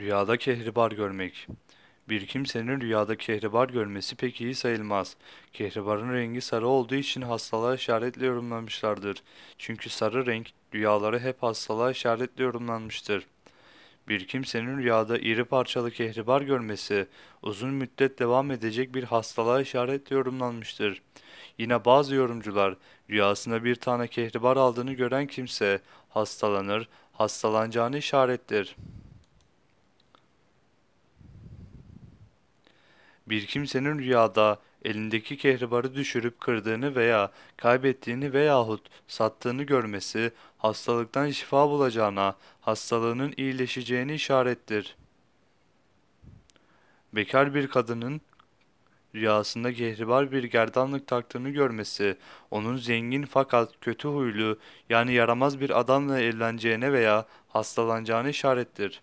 Rüyada kehribar görmek. Bir kimsenin rüyada kehribar görmesi pek iyi sayılmaz. Kehribarın rengi sarı olduğu için hastalığa işaretle yorumlamışlardır. Çünkü sarı renk rüyaları hep hastalığa işaretle yorumlanmıştır. Bir kimsenin rüyada iri parçalı kehribar görmesi uzun müddet devam edecek bir hastalığa işaretle yorumlanmıştır. Yine bazı yorumcular rüyasında bir tane kehribar aldığını gören kimse hastalanır, hastalanacağını işarettir. Bir kimsenin rüyada elindeki kehribarı düşürüp kırdığını veya kaybettiğini veyahut sattığını görmesi hastalıktan şifa bulacağına, hastalığının iyileşeceğini işarettir. Bekar bir kadının rüyasında kehribar bir gerdanlık taktığını görmesi, onun zengin fakat kötü huylu yani yaramaz bir adamla evleneceğine veya hastalanacağını işarettir.